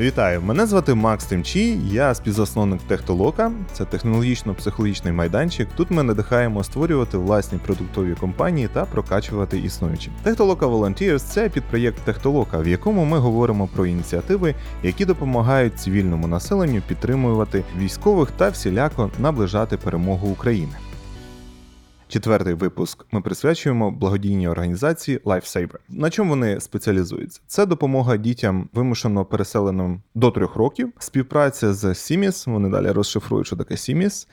Вітаю! Мене звати Макс Тимчі, я співзасновник Техтолока. Це технологічно-психологічний майданчик. Тут ми надихаємо створювати власні продуктові компанії та прокачувати існуючі. Техтолока Volunteers – це підпроєкт Техтолока, в якому ми говоримо про ініціативи, які допомагають цивільному населенню підтримувати військових та всіляко наближати перемогу України. Четвертий випуск ми присвячуємо благодійній організації Lifesaver. На чому вони спеціалізуються? Це допомога дітям вимушено переселеним до трьох років, співпраця з Сіміс. Вони далі розшифрують, що таке Сіміс.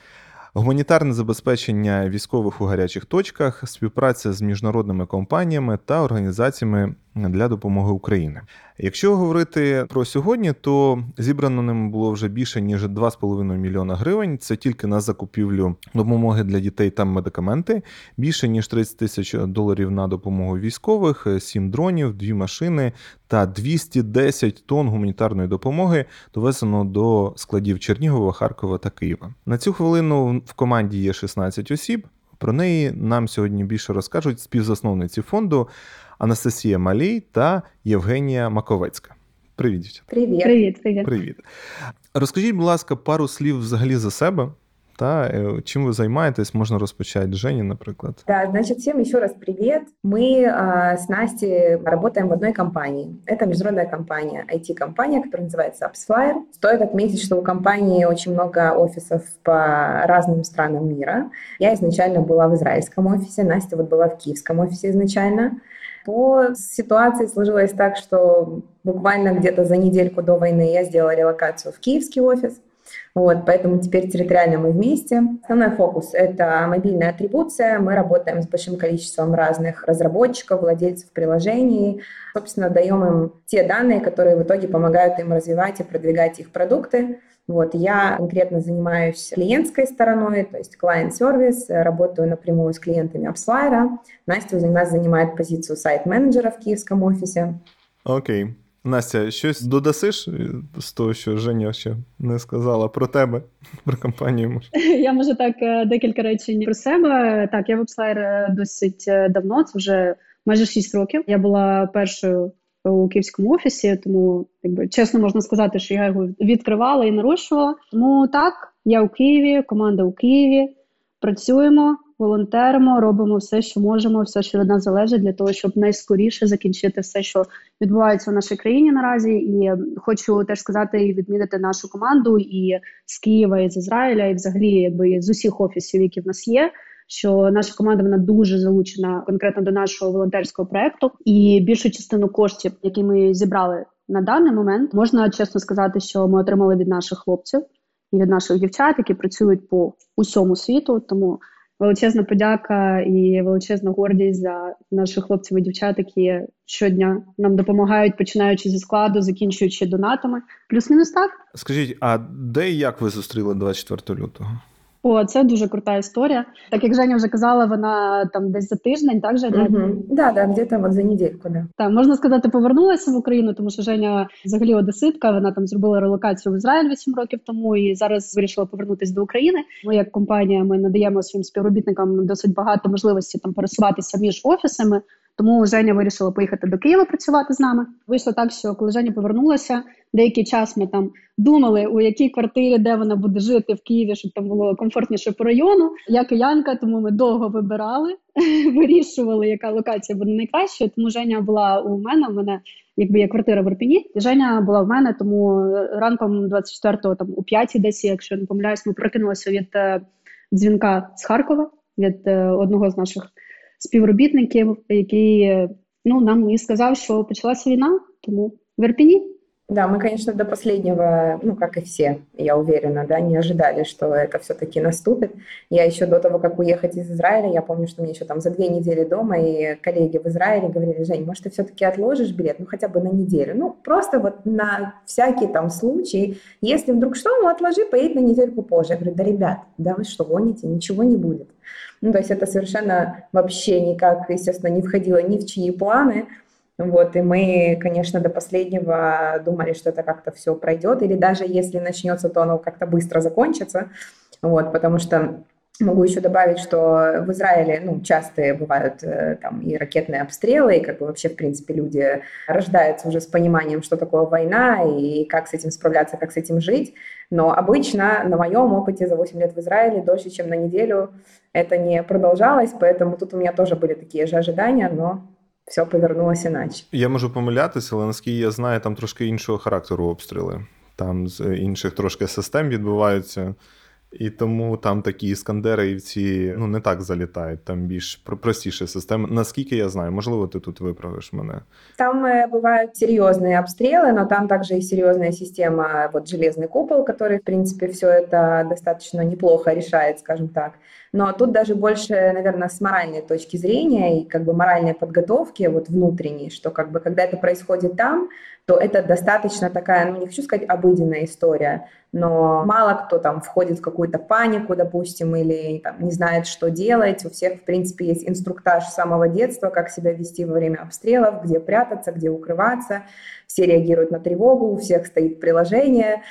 Гуманітарне забезпечення військових у гарячих точках, співпраця з міжнародними компаніями та організаціями для допомоги Україні. Якщо говорити про сьогодні, то зібрано ним було вже більше ніж 2,5 мільйона гривень. Це тільки на закупівлю допомоги для дітей та медикаменти. Більше ніж 30 тисяч доларів на допомогу військових, 7 дронів, 2 машини та 210 тонн гуманітарної допомоги довезено до складів Чернігова, Харкова та Києва. На цю хвилину в команді є 16 осіб. Про неї нам сьогодні більше розкажуть співзасновниці фонду Анастасія Малій та Євгенія Маковецька. Привіт. Привіт. Привіт, привіт. Привіт. Розкажіть, будь ласка, пару слів взагалі за себе. Та е, чим ви займаєтесь, можна розпочати Жені, наприклад. Да, значит, всем еще раз привет. Мы а, с Настей работаем в одной компании. Это международная компания, IT-компания, которая называется AppsFlyer. Стоит отметить, что у компании очень много офисов по разным странам мира. Я изначально была в израильском офисе, Настя вот была в киевском офисе изначально. По ситуации сложилось так, что буквально где-то за недельку до войны я сделала релокацию в киевский офис. Вот, поэтому теперь территориально мы вместе. Основной фокус – это мобильная атрибуция. Мы работаем с большим количеством разных разработчиков, владельцев приложений. Собственно, даем им те данные, которые в итоге помогают им развивать и продвигать их продукты. Вот, я конкретно занимаюсь клиентской стороной, то есть клиент-сервис, работаю напрямую с клиентами AppsFlyer. Настя у нас занимает позицию сайт-менеджера в киевском офисе. Окей. Настя, щось додасиш з того, що Женя ще не сказала про тебе, про компанію? може? Я можу так е, декілька речень про себе. Так, я в Upsfire досить давно, це вже майже 6 років. Я була першою у київському офісі, тому якби чесно можна сказати, що я його відкривала і нарушувала. Тому так, я у Києві, команда у Києві. Працюємо, волонтеримо, робимо все, що можемо, все, що від нас залежить, для того, щоб найскоріше закінчити все, що відбувається в нашій країні наразі. І хочу теж сказати і відмінити нашу команду і з Києва, і з Ізраїля, і взагалі, якби з усіх офісів, які в нас є. Що наша команда вона дуже залучена конкретно до нашого волонтерського проекту, і більшу частину коштів, які ми зібрали на даний момент, можна чесно сказати, що ми отримали від наших хлопців і від наших дівчат, які працюють по усьому світу. Тому величезна подяка і величезна гордість за наших хлопців і дівчат, які щодня нам допомагають, починаючи зі складу, закінчуючи донатами. Плюс-мінус так. Скажіть, а де і як ви зустріли 24 лютого? О, це дуже крута історія. Так як Женя вже казала, вона там десь за тиждень, так? Угу. Да, да, где-то вот за недельку, да. Так, можна сказати, повернулася в Україну, тому що Женя взагалі одеситка. Вона там зробила релокацію в Ізраїль 8 років тому і зараз вирішила повернутися до України. Ми, як компанія, ми надаємо своїм співробітникам досить багато можливості там пересуватися між офісами. Тому Женя вирішила поїхати до Києва працювати з нами. Вийшло так, що коли Женя повернулася, деякий час ми там думали, у якій квартирі, де вона буде жити в Києві, щоб там було комфортніше по району. Я киянка, тому ми довго вибирали, вирішували, яка локація буде найкращою. Тому Женя була у мене. У мене якби є квартира в Ірпіні. І Женя була в мене, тому ранком 24-го, там у 5 десь, якщо не помиляюсь, ми прокинулися від е, дзвінка з Харкова від е, одного з наших співробітників, який ну нам і сказав, що почалася війна, тому в Ірпіні. Да, мы, конечно, до последнего, ну, как и все, я уверена, да, не ожидали, что это все-таки наступит. Я еще до того, как уехать из Израиля, я помню, что мне еще там за две недели дома и коллеги в Израиле говорили, Жень, может, ты все-таки отложишь билет, ну, хотя бы на неделю. Ну, просто вот на всякий там случай, если вдруг что, ну, отложи, поедь на недельку позже. Я говорю, да, ребят, да вы что, гоните, ничего не будет. Ну, то есть это совершенно вообще никак, естественно, не входило ни в чьи планы, вот, и мы, конечно, до последнего думали, что это как-то все пройдет, или даже если начнется, то оно как-то быстро закончится, вот, потому что Могу еще добавить, что в Израиле ну, часто бывают э, там и ракетные обстрелы, и как бы вообще, в принципе, люди рождаются уже с пониманием, что такое война, и как с этим справляться, как с этим жить. Но обычно на моем опыте за 8 лет в Израиле дольше, чем на неделю это не продолжалось, поэтому тут у меня тоже были такие же ожидания, но все повернулось іначе. Я можу помилятися, але наскільки я знаю, там трошки іншого характеру обстріли. Там з інших трошки систем відбуваються. І тому там такі іскандери і ці ну не так залітають, там більш простіша система. Наскільки я знаю, можливо, ти тут виправиш мене. Там э, бывают серьезные обстрелы, но там также и серьезная система, вот железный купол, который, в принципе, все это достаточно неплохо решает, скажем так. Но тут даже больше, наверное, с моральной точки зрения и как бы моральной подготовки вот внутренней, что как бы когда это происходит там, то это достаточно такая, ну не хочу сказать обыденная история, но мало кто там входит в какую-то панику, допустим, или там, не знает, что делать. У всех, в принципе, есть инструктаж с самого детства, как себя вести во время обстрелов, где прятаться, где укрываться. Все реагируют на тревогу, у всех стоит приложение.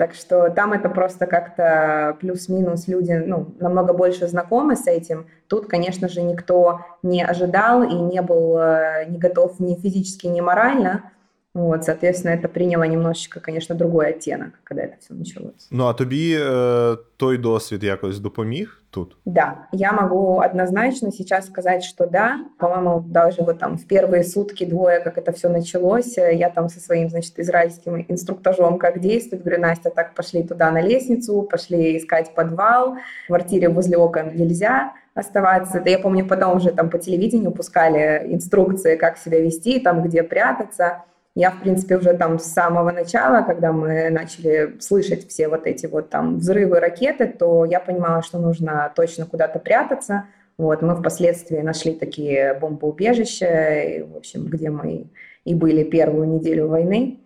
Так что там это просто как-то плюс-минус люди ну, намного больше знакомы с этим. Тут, конечно же, никто не ожидал и не был э, не готов ни физически, ни морально. Вот, соответственно, это приняло немножечко, конечно, другой оттенок, когда это все началось. Ну а тобі е, той досвід якось допоміг тут? Да, я могу однозначно сейчас сказать, что да. По-моему, даже вот там в первые сутки, двое, как это все началось, я там со своим, значит, израильским инструктажом, как действовать, говорю, Настя, так пошли туда на лестницу, пошли искать подвал, в квартире возле окон нельзя, оставаться. Это я помню, потом уже там по телевидению пускали инструкции, как себя вести, там, где прятаться. Я, в принципе, уже там с самого начала, когда мы начали слышать все вот эти вот там взрывы ракеты, то я понимала, что нужно точно куда-то прятаться. Вот, мы впоследствии нашли такие бомбоубежища, и, в общем, где мы и были первую неделю войны.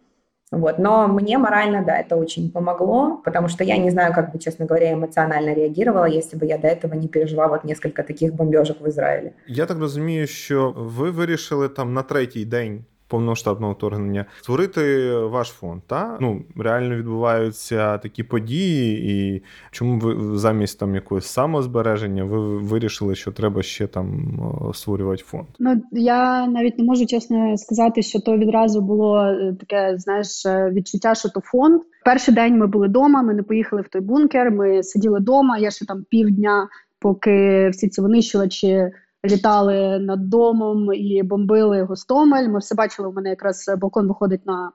Вот. Но мне морально, да, это очень помогло, потому что я не знаю, как бы, честно говоря, эмоционально реагировала, если бы я до этого не пережила вот несколько таких бомбежек в Израиле. Я так розумію, що ви вирішили там на третій день повноштабного вторгнення створити ваш фонд. Та ну реально відбуваються такі події, і чому ви замість там якогось самозбереження ви вирішили, що треба ще там створювати фонд? Ну я навіть не можу чесно сказати, що то відразу було е, таке, знаєш, е, відчуття, що то фонд. Перший день ми були вдома, ми не поїхали в той бункер. Ми сиділи вдома. Я ще там півдня, поки всі ці винищувачі літали над домом і бомбили Гостомель. Ми все бачили. У мене якраз балкон виходить на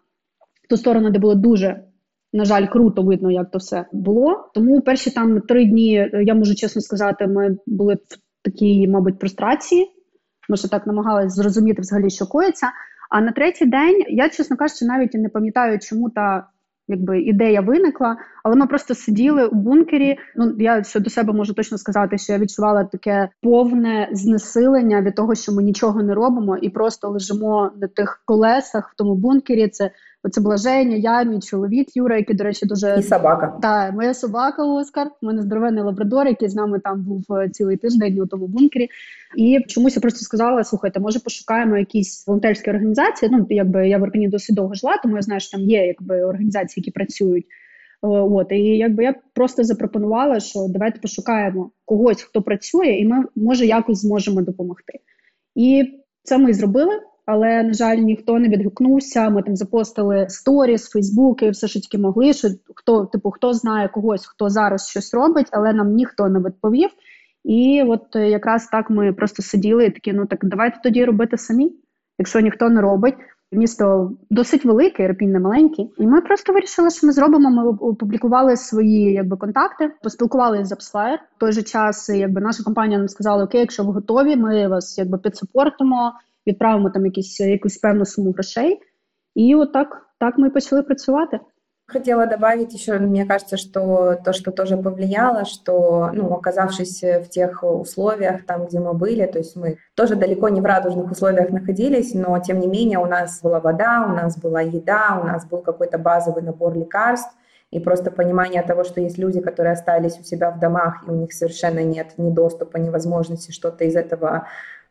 ту сторону, де було дуже. На жаль, круто видно, як то все було. Тому перші там три дні, я можу чесно сказати, ми були в такій, мабуть, прострації. Ми ще так намагалися зрозуміти взагалі, що коїться. А на третій день я, чесно кажучи, навіть не пам'ятаю, чому та якби ідея виникла, але ми просто сиділи у бункері. Ну я щодо себе можу точно сказати, що я відчувала таке повне знесилення від того, що ми нічого не робимо, і просто лежимо на тих колесах в тому бункері. Це Оце була Женя, я, мій чоловік Юра, який, до речі, дуже і собака. Так, моя собака Оскар. У мене здоровенний лабрадор, який з нами там був е, цілий тиждень у тому бункері. І чомусь я просто сказала: слухайте, може пошукаємо якісь волонтерські організації. Ну, якби я в Арпені досить довго жила, тому я знаю, що там є якби організації, які працюють. От і якби я просто запропонувала, що давайте пошукаємо когось, хто працює, і ми може якось зможемо допомогти. І це ми зробили але на жаль, ніхто не відгукнувся. Ми там запостили сторіс, фейсбуки, все що тільки могли. Що хто типу хто знає когось, хто зараз щось робить, але нам ніхто не відповів. І от е, якраз так ми просто сиділи і такі, ну так давайте тоді робити самі, якщо ніхто не робить. Місто досить велике, Ірпінь не маленький. І ми просто вирішили, що ми зробимо. Ми опублікували свої якби контакти, поспілкувалися з Appsfire. В той же час, якби наша компанія нам сказала, окей, якщо ви готові, ми вас якби підсупортимо, відправимо там якісь якусь певну суму грошей. І от так, так ми почали працювати. Хотела добавить еще, мне кажется, что то, что тоже повлияло, что, ну, оказавшись в тех условиях, там, где мы были, то есть мы тоже далеко не в радужных условиях находились, но, тем не менее, у нас была вода, у нас была еда, у нас был какой-то базовый набор лекарств, и просто понимание того, что есть люди, которые остались у себя в домах, и у них совершенно нет ни доступа, ни возможности что-то из этого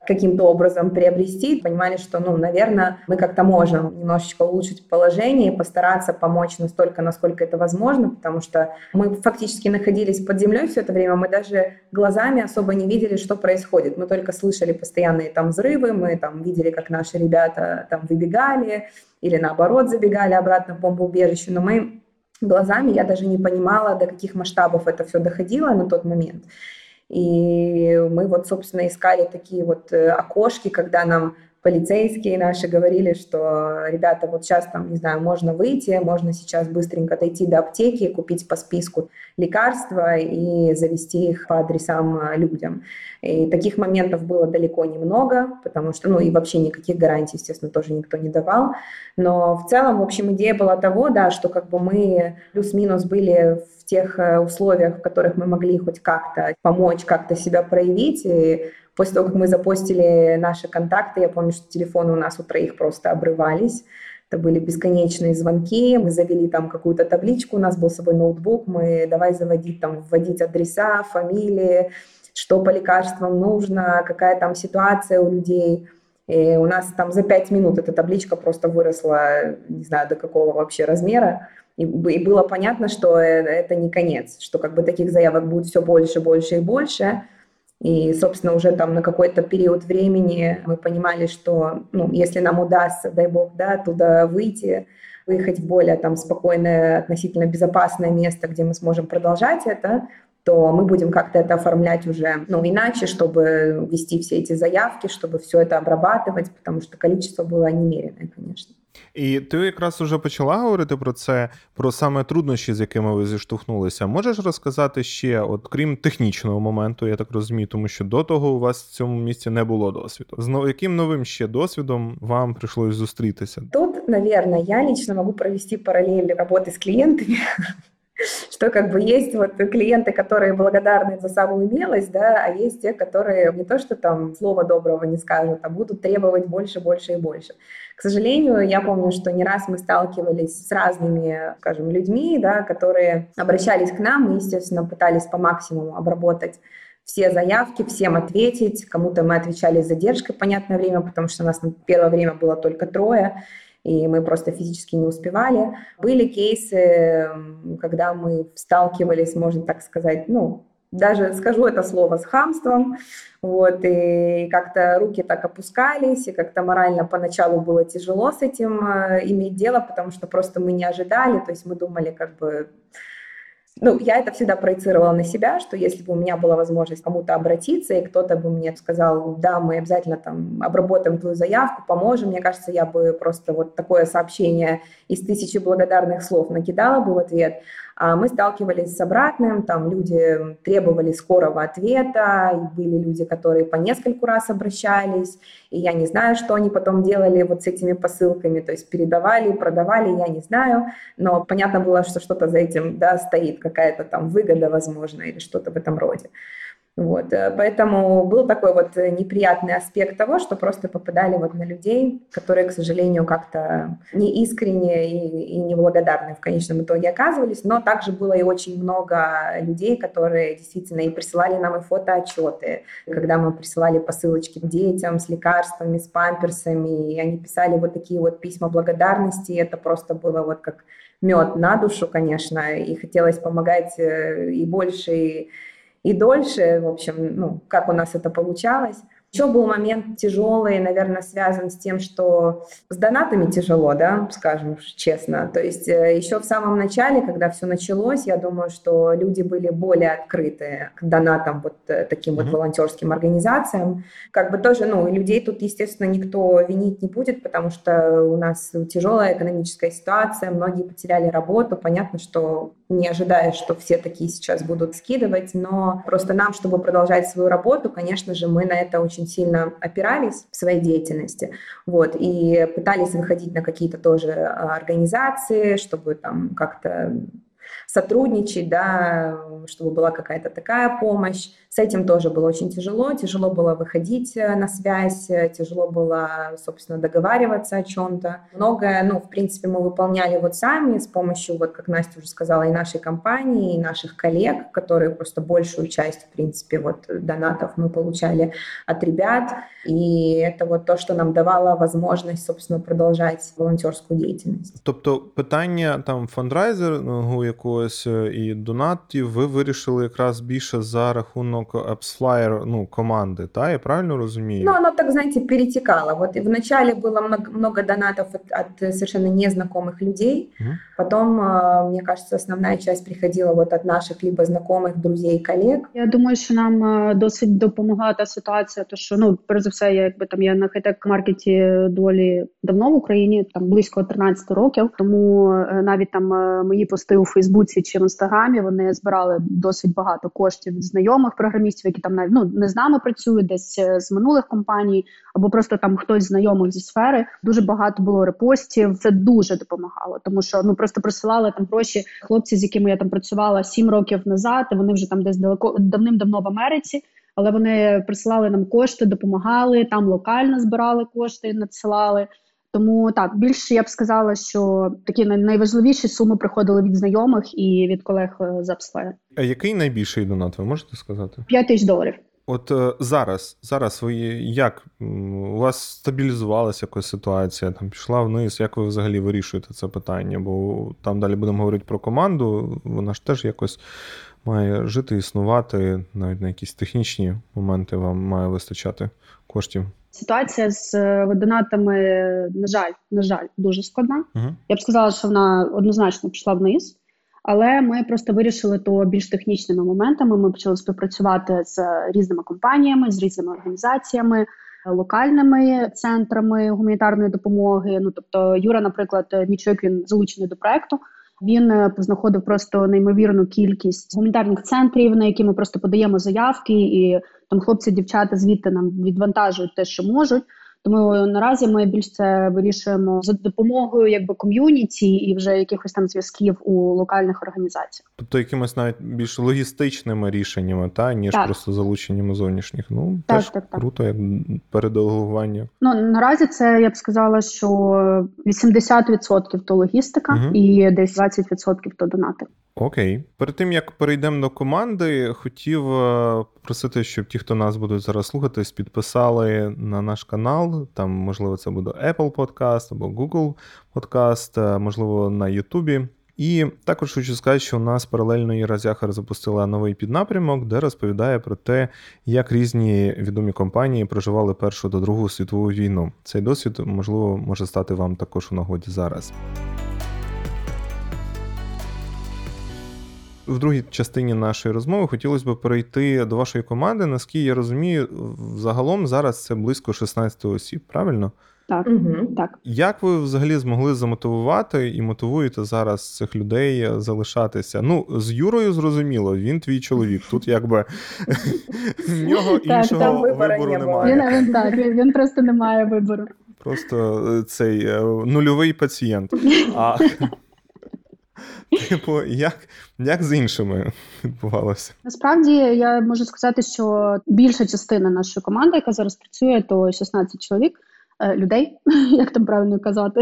каким-то образом приобрести, понимали, что, ну, наверное, мы как-то можем немножечко улучшить положение и постараться помочь настолько, насколько это возможно, потому что мы фактически находились под землей все это время, мы даже глазами особо не видели, что происходит. Мы только слышали постоянные там взрывы, мы там видели, как наши ребята там выбегали или наоборот забегали обратно в бомбоубежище, но мы глазами, я даже не понимала, до каких масштабов это все доходило на тот момент. И мы вот, собственно, искали такие вот э, окошки, когда нам полицейские наши говорили, что, ребята, вот сейчас там, не знаю, можно выйти, можно сейчас быстренько дойти до аптеки, купить по списку лекарства и завести их по адресам э, людям. И таких моментов было далеко немного, потому что, ну и вообще никаких гарантий, естественно, тоже никто не давал. Но в целом, в общем, идея была того, да, что как бы мы плюс-минус были в тех э, условиях, в которых мы могли хоть как-то помочь, как-то себя проявить. И после того, как мы запостили наши контакты, я помню, что телефоны у нас у троих просто обрывались. Это были бесконечные звонки, мы завели там какую-то табличку, у нас был с собой ноутбук, мы давай заводить там, вводить адреса, фамилии, что по лекарствам нужно, какая там ситуация у людей. И у нас там за пять минут эта табличка просто выросла, не знаю, до какого вообще размера. И, и было понятно, что э, это не конец, что как бы таких заявок будет все больше, больше и больше. И, собственно, уже там на какой-то период времени мы понимали, что, ну, если нам удастся, дай бог, да, туда выйти, выехать в более там спокойное, относительно безопасное место, где мы сможем продолжать это, то мы будем как-то это оформлять уже, ну, иначе, чтобы вести все эти заявки, чтобы все это обрабатывать, потому что количество было немеренное, конечно. І ти якраз уже почала говорити про це, про саме труднощі, з якими ви зіштовхнулися. Можеш розказати ще, от крім технічного моменту, я так розумію, тому що до того у вас в цьому місці не було досвіду. З яким новим ще досвідом вам прийшлось зустрітися? Тут, навірно, я лично можу провести паралель роботи з клиентами. что как бы есть вот клиенты, которые благодарны за самую милость, да, а есть те, которые не то, что там слова доброго не скажут, а будут требовать больше, больше и больше. К сожалению, я помню, что не раз мы сталкивались с разными, скажем, людьми, да, которые обращались к нам и, естественно, пытались по максимуму обработать все заявки, всем ответить. Кому-то мы отвечали с задержкой, понятное время, потому что у нас на первое время было только трое и мы просто физически не успевали. Были кейсы, когда мы сталкивались, можно так сказать, ну, даже скажу это слово с хамством, вот, и как-то руки так опускались, и как-то морально поначалу было тяжело с этим э, иметь дело, потому что просто мы не ожидали, то есть мы думали, как бы, ну, я это всегда проецировала на себя, что если бы у меня была возможность кому-то обратиться, и кто-то бы мне сказал, да, мы обязательно там обработаем твою заявку, поможем, мне кажется, я бы просто вот такое сообщение из тысячи благодарных слов накидала бы в ответ. А мы сталкивались с обратным, там люди требовали скорого ответа, были люди, которые по нескольку раз обращались, и я не знаю, что они потом делали вот с этими посылками, то есть передавали, продавали, я не знаю, но понятно было, что что-то за этим да, стоит, какая-то там выгода, возможно, или что-то в этом роде. Вот, э, поэтому был такой вот э, неприятный аспект того, что просто попадали вот на людей, которые, к сожалению, как-то неискренне и, и неблагодарны в конечном итоге оказывались, но также было и очень много людей, которые действительно и присылали нам и фотоотчеты, когда мы присылали посылочки детям с лекарствами, с памперсами, и они писали вот такие вот письма благодарности, это просто было вот как мед на душу, конечно, и хотелось помогать э, и больше, и и дольше, в общем, ну, как у нас это получалось. Еще был момент тяжелый, наверное, связан с тем, что с донатами тяжело, да, скажем честно. То есть э, еще в самом начале, когда все началось, я думаю, что люди были более открыты к донатам вот э, таким mm-hmm. вот волонтерским организациям. Как бы тоже, ну, людей тут, естественно, никто винить не будет, потому что у нас тяжелая экономическая ситуация, многие потеряли работу. Понятно, что не ожидая, что все такие сейчас будут скидывать, но просто нам, чтобы продолжать свою работу, конечно же, мы на это очень сильно опирались в своей деятельности, вот, и пытались выходить на какие-то тоже а, организации, чтобы там как-то сотрудничать, да, чтобы была какая-то такая помощь. С этим тоже было очень тяжело. Тяжело было выходить э, на связь, э, тяжело было, собственно, договариваться о чем-то. Многое, ну, в принципе, мы выполняли вот сами с помощью, вот как Настя уже сказала, и нашей компании, и наших коллег, которые просто большую часть, в принципе, вот донатов мы получали от ребят. И это вот то, что нам давало возможность, собственно, продолжать волонтерскую деятельность. Тобто питання там фандрайзингу якогось е, і донатів ви вирішили якраз більше за рахунок AppsFlyer, ну, команди, та? Я правильно розумію? Ну, оно так, знаете, перетекало. Вот и вначале было много, много донатов от, от совершенно незнакомых людей. Мгм. Потом, э, мне кажется, основная часть приходила вот от наших либо знакомых, друзей, коллег. Я думаю, що нам е, досить допомогла та ситуація, то що ну перш за все, я якби там я на хайтек маркеті доволі давно в Україні, там близько 13 років. Тому е, навіть там е, мої пости у Фейсбуці чи в інстаграмі вони збирали досить багато коштів від знайомих програмістів, які там навіть ну не з нами працюють, десь е, з минулих компаній, або просто там хтось з знайомих зі сфери. Дуже багато було репостів. Це дуже допомагало, тому що ну просто присилали там гроші хлопці, з якими я там працювала сім років назад. Вони вже там десь далеко давним-давно в Америці. Але вони присилали нам кошти, допомагали там локально збирали кошти, надсилали. Тому так більше я б сказала, що такі найважливіші суми приходили від знайомих і від колег е, з Upsfire. А який найбільший донат, ви можете сказати? 5 тисяч доларів. От е, зараз, зараз ви як у вас стабілізувалася якась ситуація, там пішла вниз. Як ви взагалі вирішуєте це питання? Бо там далі будемо говорити про команду. Вона ж теж якось має жити, існувати, навіть на якісь технічні моменти вам має вистачати коштів. Ситуація з е, донатами, на жаль, на жаль, дуже складна. Угу. Я б сказала, що вона однозначно пішла вниз, але ми просто вирішили то більш технічними моментами. Ми почали співпрацювати з різними компаніями, з різними організаціями, локальними центрами гуманітарної допомоги. Ну тобто, Юра, наприклад, мій чоловік, він залучений до проекту. Він познаходив просто неймовірну кількість гуманітарних центрів, на які ми просто подаємо заявки, і там хлопці, дівчата звідти нам відвантажують те, що можуть. Тому наразі ми більш це вирішуємо за допомогою якби ком'юніті і вже якихось там зв'язків у локальних організаціях. Тобто якимось навіть більш логістичними рішеннями, та ніж Так. просто залученнями зовнішніх. Ну Так, теж так, так. круто, як переделегування. Ну наразі це я б сказала, що 80% то логістика Мгм. і десь 20% то донати. Окей. Перед тим як перейдемо до команди, хотів е, просити, щоб ті, хто нас будуть зараз слухатись, підписали на наш канал. Там, можливо, це буде Apple Podcast або Google Podcast, е, можливо, на YouTube. І також хочу сказати, що у нас паралельно Іра Зяхар запустила новий піднапрямок, де розповідає про те, як різні відомі компанії проживали Першу та Другу світову війну. Цей досвід, можливо, може стати вам також у нагоді зараз. В другій частині нашої розмови хотілося б перейти до вашої команди. Наскільки я розумію, загалом зараз це близько 16 осіб, правильно? Так, Мгм. так. Як ви взагалі змогли замотивувати і мотивуєте зараз цих людей залишатися? Ну, з Юрою зрозуміло, він твій чоловік. Тут якби в нього іншого вибору немає. він так він, просто не має вибору. Просто е, цей е, нульовий пацієнт. А типу, як, як з іншими відбувалося? Насправді я можу сказати, що більша частина нашої команди, яка зараз працює, то 16 чоловік. е, Людей, як там правильно казати,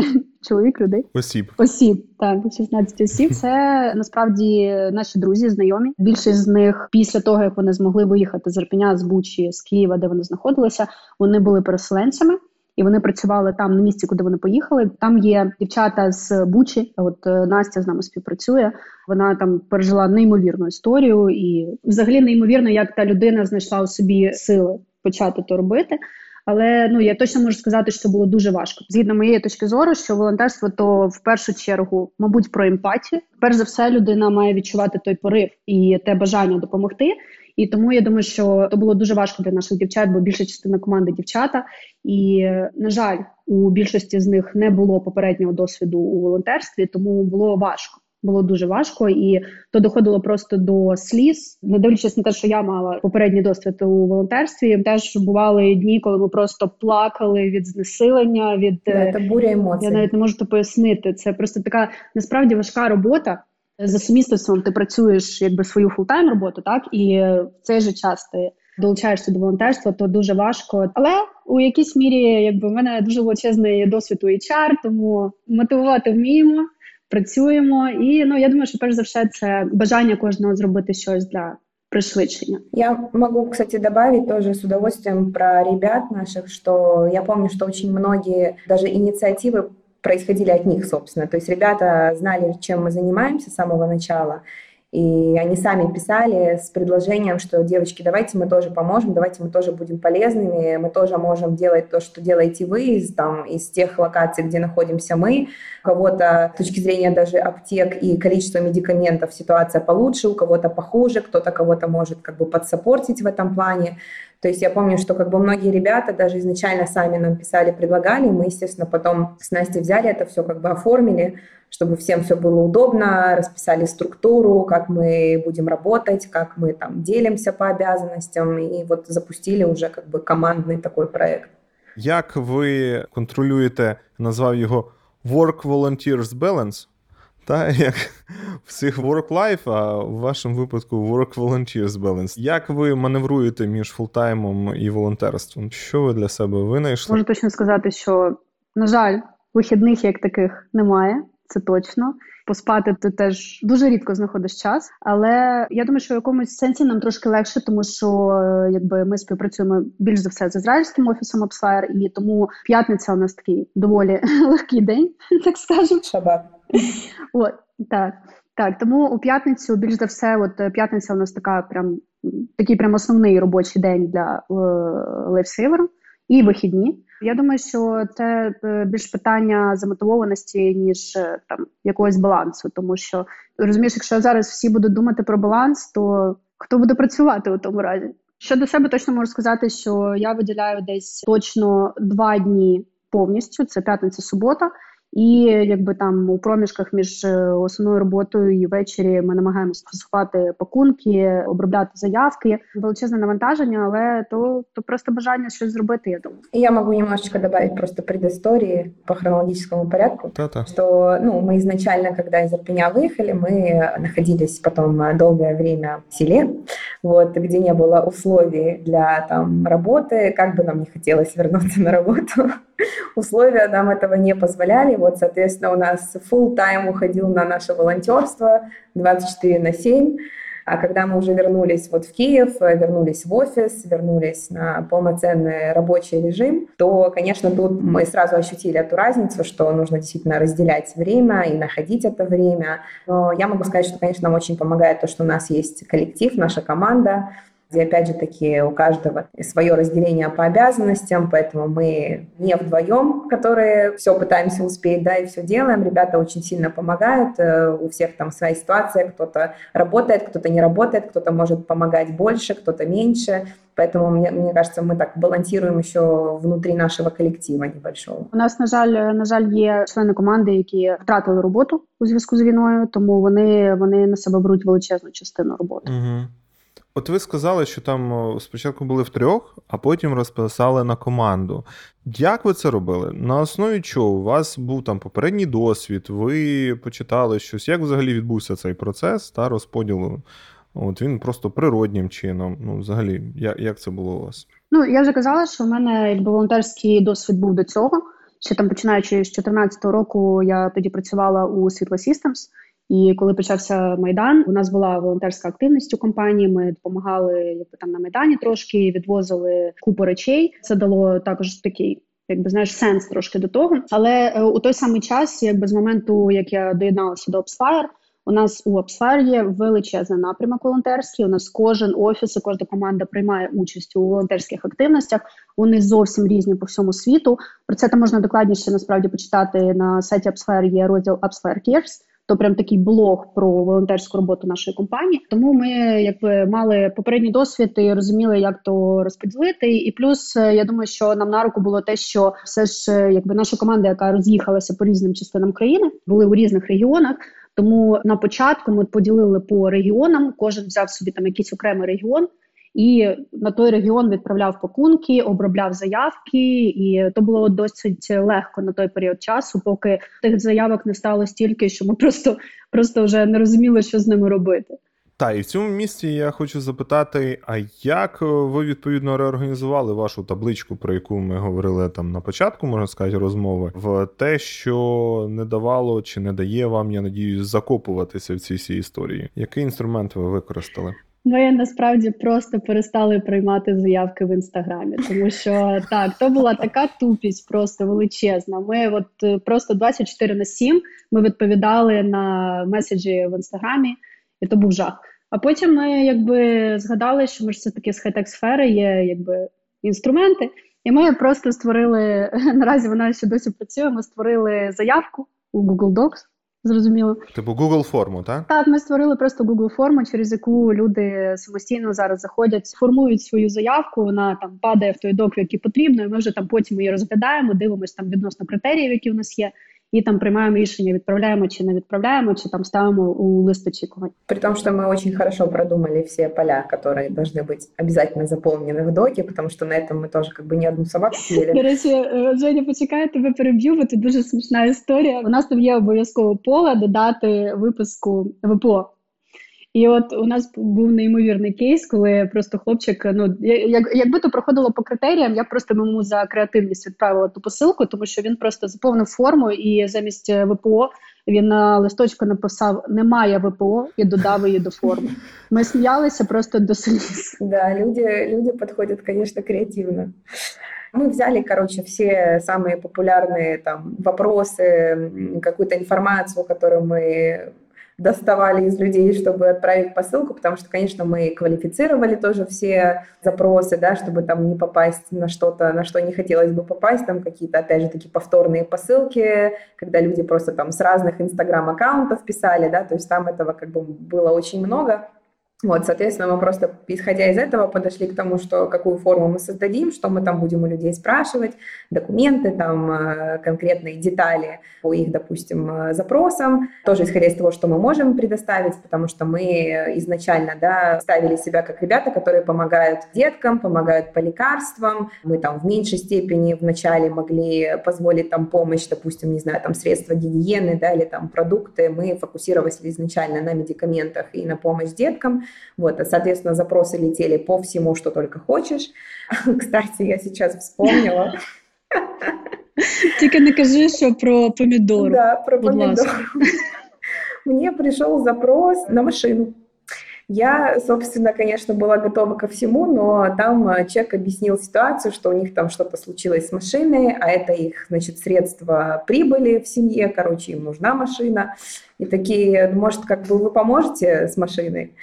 чоловік, людей. Осіб. Осіб, так, 16 осіб. Це насправді наші друзі, знайомі. Більшість з них після того, як вони змогли виїхати з Ірпеня, з Бучі, з Києва, де вони знаходилися, вони були переселенцями. І вони працювали там на місці, куди вони поїхали. Там є дівчата з Бучі. От е, Настя з нами співпрацює. Вона там пережила неймовірну історію, і взагалі неймовірно, як та людина знайшла у собі сили почати то робити. Але ну я точно можу сказати, що було дуже важко. Згідно моєї точки зору, що волонтерство то в першу чергу, мабуть, про емпатію. Перш за все, людина має відчувати той порив і те бажання допомогти. І тому я думаю, що то було дуже важко для наших дівчат, бо більша частина команди дівчата. І е, на жаль, у більшості з них не було попереднього досвіду у волонтерстві, тому було важко. Було дуже важко, і то доходило просто до сліз. Не дивлячись на те, що я мала попередній досвід у волонтерстві, теж бували дні, коли ми просто плакали від знесилення, від Да, е, буря эмоций. я навіть не можу то пояснити. Це просто така насправді важка робота. За сумісництвом ти працюєш якби свою full-time роботу, так і в цей же час ти долучаєшся до волонтерства, то дуже важко. Але у якійсь мірі, якби в мене дуже величезний досвід у HR, тому мотивувати вміємо, працюємо. І ну я думаю, що перш за все це бажання кожного зробити щось для пришвидшення. Я могу, кстати, добавить тоже с удовольствием про ребят наших, что я помню, что очень многие даже инициативы происходили от них, собственно. То есть ребята знали, чем мы занимаемся с самого начала, и они сами писали с предложением, что девочки, давайте мы тоже поможем, давайте мы тоже будем полезными, мы тоже можем делать то, что делаете вы из, там, из тех локаций, где находимся мы. У кого-то с точки зрения даже аптек и количества медикаментов ситуация получше, у кого-то похуже, кто-то кого-то может как бы подсопортить в этом плане. То есть я помню, что как бы многие ребята даже изначально сами нам писали, предлагали, мы, естественно, потом с Настей взяли это все, как бы оформили, чтобы всем все было удобно, расписали структуру, как мы будем работать, как мы там делимся по обязанностям, и вот запустили уже как бы командный такой проект. Як ви контролюєте, назвав його Work Volunteers Balance? Та як всіх work-life, а в вашому випадку work volunteers balance. Як ви маневруєте між full-time ом і волонтерством? Що ви для себе винайшли? Можу точно сказати, що на жаль, вихідних як таких немає. Це точно. Поспати ти теж дуже рідко знаходиш час, але я думаю, що в якомусь сенсі нам трошки легше, тому що якби ми співпрацюємо більш за все з ізраїльським офісом Upsfire, і тому п'ятниця у нас такий доволі легкий день, так скажемо. Шабат. От так, так. Тому у п'ятницю більш за все, от п'ятниця у нас така, прям такий прям основний робочий день для лайфсейверу і вихідні. Я думаю, що це е, більш питання замотивованості, ніж е, там якогось балансу, тому що розумієш, якщо зараз всі будуть думати про баланс, то хто буде працювати у тому разі? Щодо себе точно можу сказати, що я виділяю десь точно два дні повністю. Це п'ятниця, субота. І якби там у проміжках між е, основною роботою і ввечері ми намагаємося просувати пакунки, обробляти заявки. Величезне навантаження, але то то просто бажання щось зробити. Я думаю. Я могу немножечко добавить просто предыстории по хронологическому порядку. Та-та. Что, ну, мы изначально, когда из Ирпеня выехали, мы находились потом долгое время в селе, вот, где не было условий для там работы, как бы нам не хотелось вернуться на работу. Условия нам этого не позволяли. Вот, соответственно, у нас full time уходил на наше волонтерство 24 на 7. А когда мы уже вернулись вот в Киев, вернулись в офис, вернулись на полноценный рабочий режим, то, конечно, тут мы сразу ощутили эту разницу, что нужно действительно разделять время и находить это время. Но я могу сказать, что, конечно, нам очень помогает то, что у нас есть коллектив, наша команда, где, опять же таки, у каждого свое разделение по обязанностям, поэтому мы не вдвоем, которые все пытаемся успеть, да, и все делаем. Ребята очень сильно помогают, э, у всех там своя ситуация, кто-то работает, кто-то не работает, кто-то может помогать больше, кто-то меньше. Поэтому, мне, мне кажется, мы так балансируем еще внутри нашого колектива небольшого. У нас, на жаль, на жаль, є члени команди, які втратили роботу у зв'язку з війною, тому вони, вони на себе беруть величезну частину роботи. Угу. От ви сказали, що там спочатку були в трьох, а потім розписали на команду. Як ви це робили? На основі чого? У вас був там попередній досвід, ви почитали щось. Як взагалі відбувся цей процес та розподілу? От він просто природнім чином. Ну, взагалі, як, як це було у вас? Ну я вже казала, що в мене волонтерський досвід був до цього. Ще там, починаючи з 2014 року, я тоді працювала у Світло Systems. І коли почався майдан, у нас була волонтерська активність у компанії. Ми допомагали якби там на майдані трошки відвозили купу речей. Це дало також такий. Якби знаєш сенс трошки до того, але е, у той самий час, якби з моменту, як я доєдналася до Upsfire, у нас у Upsfire є величезний напрямок волонтерський. У нас кожен офіс і кожна команда приймає участь у волонтерських активностях. Вони зовсім різні по всьому світу. Про це там можна докладніше насправді почитати на сайті Upsfire Є розділ Upsfire Cares то прям такий блог про волонтерську роботу нашої компанії. Тому ми якби мали попередній досвід і розуміли, як то розподілити. І плюс е, я думаю, що нам на руку було те, що все ж е, якби наша команда, яка роз'їхалася по різним частинам країни, були у різних регіонах. Тому на початку ми поділили по регіонам. Кожен взяв собі там якийсь окремий регіон. І на той регіон відправляв пакунки, обробляв заявки, і то було досить легко на той період часу, поки тих заявок не стало стільки, що ми просто, просто вже не розуміли, що з ними робити. Та і в цьому місці я хочу запитати: а як е, ви відповідно реорганізували вашу табличку, про яку ми говорили там на початку, можна сказати, розмови, в те, що не давало чи не дає вам, я надіюсь, закопуватися в цій всій історії? Який інструмент ви використали? Ми насправді просто перестали приймати заявки в інстаграмі, тому що так, то була така тупість, просто величезна. Ми от е, просто 24 на 7 ми відповідали на меседжі в інстаграмі, і то був жах. А потім ми якби згадали, що ми ж все таки з хай-тек сфери є якби інструменти, і ми просто створили наразі. Вона ще досі працює. Ми створили заявку у Google Docs. Зрозуміло, Типу Google форму, так? так, ми створили просто Google форму, через яку люди самостійно зараз заходять, формують свою заявку. Вона там падає в той док, який потрібно, і ми вже там потім її розглядаємо, дивимося там відносно критеріїв, які в нас є, і там приймаємо рішення, відправляємо чи не відправляємо, чи там ставимо у лист очікувань. При том, что мы очень хорошо продумали все поля, которые должны быть обязательно заполнены в доке, потому что на этом мы тоже как бы не одну собаку До съели. речі, е, Женя, почекай, тебе переб'ю, бо це дуже смішна історія. У нас там є обов'язково поле додати виписку ВПО. І от у нас був неймовірний кейс, коли просто хлопчик, ну я- як, якби то проходило по критеріям, я б просто йому за креативність відправила ту посилку, тому що він просто заповнив форму і замість е, ВПО він на листочку написав Немає ВПО і додав її до форми. Ми сміялися просто до сліз. Да, люди, люди подходят, конечно, креативно. Мы взяли, короче, все самые популярные там вопросы, м, какую-то информацию, которую мы доставали из людей, чтобы отправить посылку, потому что, конечно, мы квалифицировали тоже все запросы, да, чтобы там не попасть на что-то, на что не хотелось бы попасть, там какие-то, опять же, такие повторные посылки, когда люди просто там с разных инстаграм-аккаунтов писали, да, то есть там этого как бы было очень много. Вот, соответственно, мы просто, исходя из этого, подошли к тому, что какую форму мы создадим, что мы там будем у людей спрашивать, документы, там э, конкретные детали по их, допустим, э, запросам, тоже исходя из того, что мы можем предоставить, потому что мы изначально, да, ставили себя как ребята, которые помогают деткам, помогают по лекарствам, мы там в меньшей степени вначале могли позволить там помощь, допустим, не знаю, там средства гигиены, да, или там продукты, мы фокусировались изначально на медикаментах и на помощь деткам, вот, а, соответственно, запросы летели по всему, что только хочешь. Кстати, я сейчас вспомнила. Тільки не кажи, що про помідору. Да, про помидор. Мне пришел запрос на машину. Я, собственно, конечно, была готова ко всему, но там э, человек объяснил ситуацию, что у них там что-то случилось с машиной, а это их, значит, средства прибыли в семье, короче, им нужна машина. И такие, может, как бы вы поможете с машиной?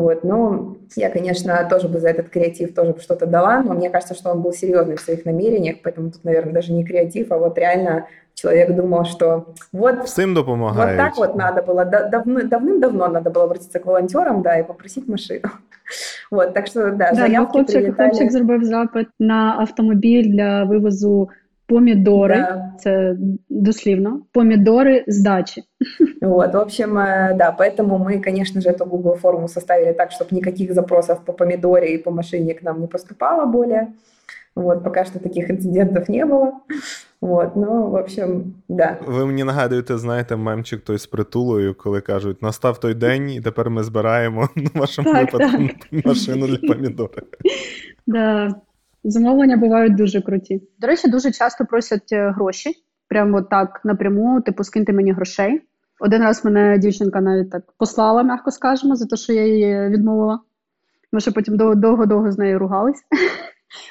Вот, ну, я, конечно, тоже бы за этот креатив тоже бы что-то дала, но мне кажется, что он был серьезный в своих намерениях, поэтому тут, наверное, даже не креатив, а вот реально человек думал, что вот Всім вот так вот надо было, да- давны- давным-давно надо было обратиться к волонтерам, да, и попросить машину. Вот, так что, да, Да, заявки хлопчик, прилетали. хлопчик зробив запит на автомобіль для вивозу помідори. Да. Це дослівно. Помідори з дачі. Вот, в общем, э, да, поэтому мы, конечно же, эту Google форму составили так, чтобы никаких запросов по помидоре и по машине к нам не поступало более. Вот, пока что таких инцидентов не было. Вот, ну, в общем, да. Ви мені нагадуєте, знаєте, мемчик той з притулою, коли кажуть, настав той день, і тепер ми збираємо в вашому Так, випадку машину для помідори. Да. Замовлення бувають дуже круті. До речі, дуже часто просять е, гроші. Прямо так напряму, типу, скиньте мені грошей. Один раз мене дівчинка навіть так послала, м'яко скажемо, за те, що я її відмовила. Ми ще потім дов- довго-довго з нею ругались.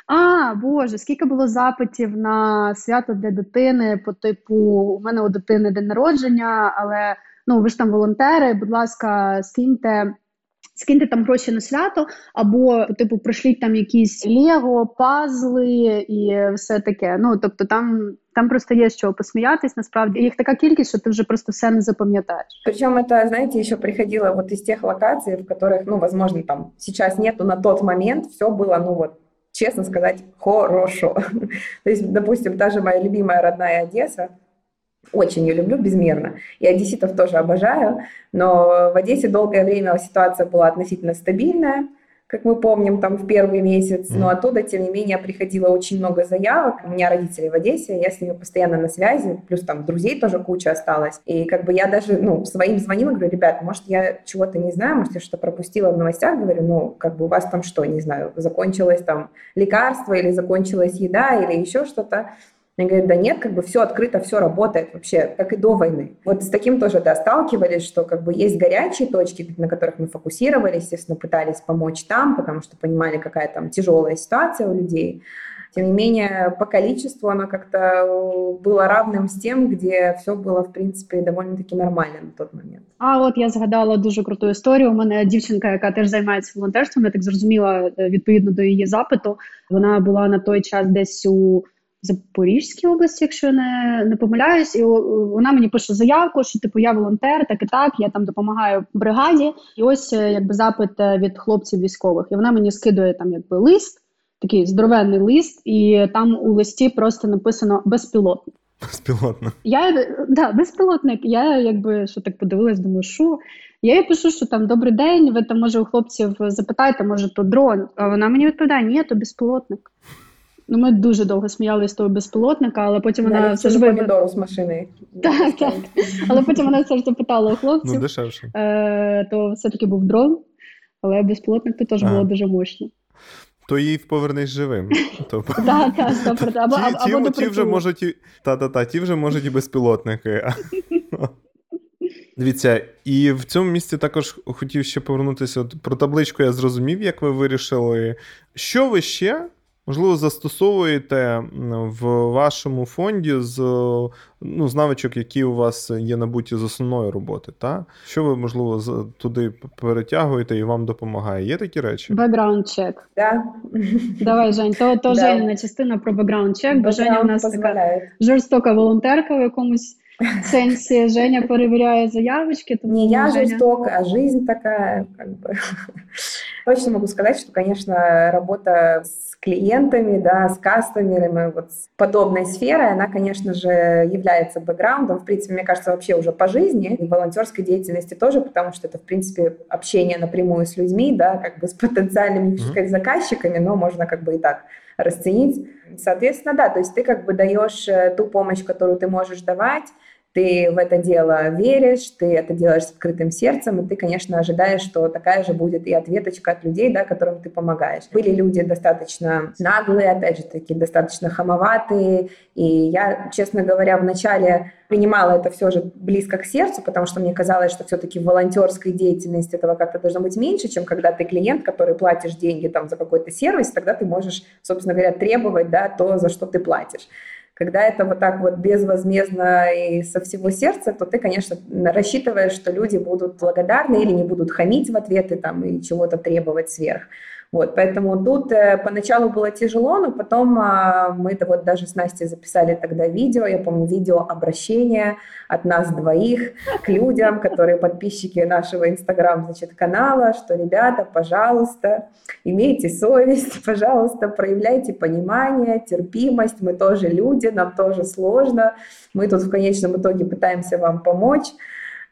А, Боже, скільки було запитів на свято для дитини, по типу, у мене у дитини день народження, але ну ви ж там волонтери, будь ласка, скиньте Скиньте там гроші на свято, або типу пришліть там якісь лего, пазли і все таке. Ну тобто там, там просто є з чого посміятись. Насправді їх така кількість, що ти вже просто все не запам'ятаєш. Причем это, знаете, еще приходило вот из тех локаций, в которых, ну, возможно, там сейчас нету, на тот момент все было, ну, вот, честно сказать, хорошо. То есть, допустим, та же моя любимая родная Одесса, очень ее люблю безмерно, и одесситов тоже обожаю, но в Одессе долгое время ситуация была относительно стабильная, как мы помним, там в первый месяц, но оттуда, тем не менее, приходило очень много заявок. У меня родители в Одессе, я с ними постоянно на связи, плюс там друзей тоже куча осталось. И как бы я даже, ну, своим звонила, говорю, ребят, может, я чего-то не знаю, может, я что-то пропустила в новостях, говорю, ну, как бы у вас там что, не знаю, закончилось там лекарство или закончилась еда или еще что-то. Они говорят, да нет, как бы все открыто, все работает вообще, как и до войны. Вот с таким тоже, да, сталкивались, что как бы есть горячие точки, на которых мы фокусировались, естественно, пытались помочь там, потому что понимали, какая там тяжелая ситуация у людей. Тем не менее, по количеству оно как-то было равным с тем, где все было, в принципе, довольно-таки нормально на тот момент. А от я згадала дуже круту історію. У мене дівчинка, яка теж займається волонтерством, я так зрозуміла е, відповідно до її запиту. Вона була на той час десь у Запорізькій області, якщо я не, не помиляюсь, і вона мені пише заявку, що типу я волонтер, так і так, я там допомагаю бригаді. І ось е, якби запит е, від хлопців військових. І вона мені скидує там якби лист, такий здоровенний лист, і там у листі просто написано безпілотник. Безпілотно. Я да, безпілотник. Я якби що так подивилась, думаю, що я їй пишу, що там добрий день. Ви там може у хлопців запитайте, може то дрон. А вона мені відповідає, ні, то безпілотник. Ну, ми дуже довго сміялися з того безпілотника, але потім вона все ж помидору с машины. Так, так. Але потім вона все ж запитала у Ну, хлопців, дешевше. е, то все-таки був дрон, але безпілотник то теж було дуже мощно. То їй повернись живим. Так, так, ті, вже можуть і та-та-та, ті вже можуть і безпілотники. Дивіться, і в цьому місці також хотів ще повернутися. От про табличку я зрозумів, як ви вирішили. Що ви ще, можливо, застосовуєте в вашому фонді з, ну, з навичок, які у вас є набуті з основної роботи? Та? Що ви, можливо, туди перетягуєте і вам допомагає? Є такі речі? Бекграунд чек. Да. Давай, Жень, то, то Да. Женіна частина про бекграунд чек, бо Женя у нас така жорстока волонтерка в якомусь сенсі. Женя перевіряє заявочки, тому Не я Женя... жестока, а жизнь такая. Как бы. Точно могу сказать, что, конечно, работа с клиентами, да, с кастомерами, вот с подобной сферой, она, конечно же, является бэкграундом, в принципе, мне кажется, вообще уже по жизни, и волонтерской деятельности тоже, потому что это, в принципе, общение напрямую с людьми, да, как бы с потенциальными, сказать, заказчиками, но можно как бы и так расценить. Соответственно, да, то есть ты как бы даешь э, ту помощь, которую ты можешь давать, ты в это дело веришь, ты это делаешь с открытым сердцем, и ты, конечно, ожидаешь, что такая же будет и ответочка от людей, да, которым ты помогаешь. Были люди достаточно наглые, опять же таки, достаточно хамоватые, и я, честно говоря, вначале принимала это все же близко к сердцу, потому что мне казалось, что все-таки в волонтерской деятельности этого как-то должно быть меньше, чем когда ты клиент, который платишь деньги там за какой-то сервис, тогда ты можешь, собственно говоря, требовать да, то, за что ты платишь. Когда это вот так вот безвозмездно и со всего сердца, то ты, конечно, рассчитываешь, что люди будут благодарны или не будут хамить в ответы там и чего-то требовать сверх. Вот, поэтому тут э, поначалу было тяжело, но потом э, мы это вот даже с Настей записали тогда видео, я помню видео обращение от нас двоих к людям, которые подписчики нашего инстаграм, значит, канала, что, ребята, пожалуйста, имейте совесть, пожалуйста, проявляйте понимание, терпимость, мы тоже люди, нам тоже сложно, мы тут в конечном итоге пытаемся вам помочь,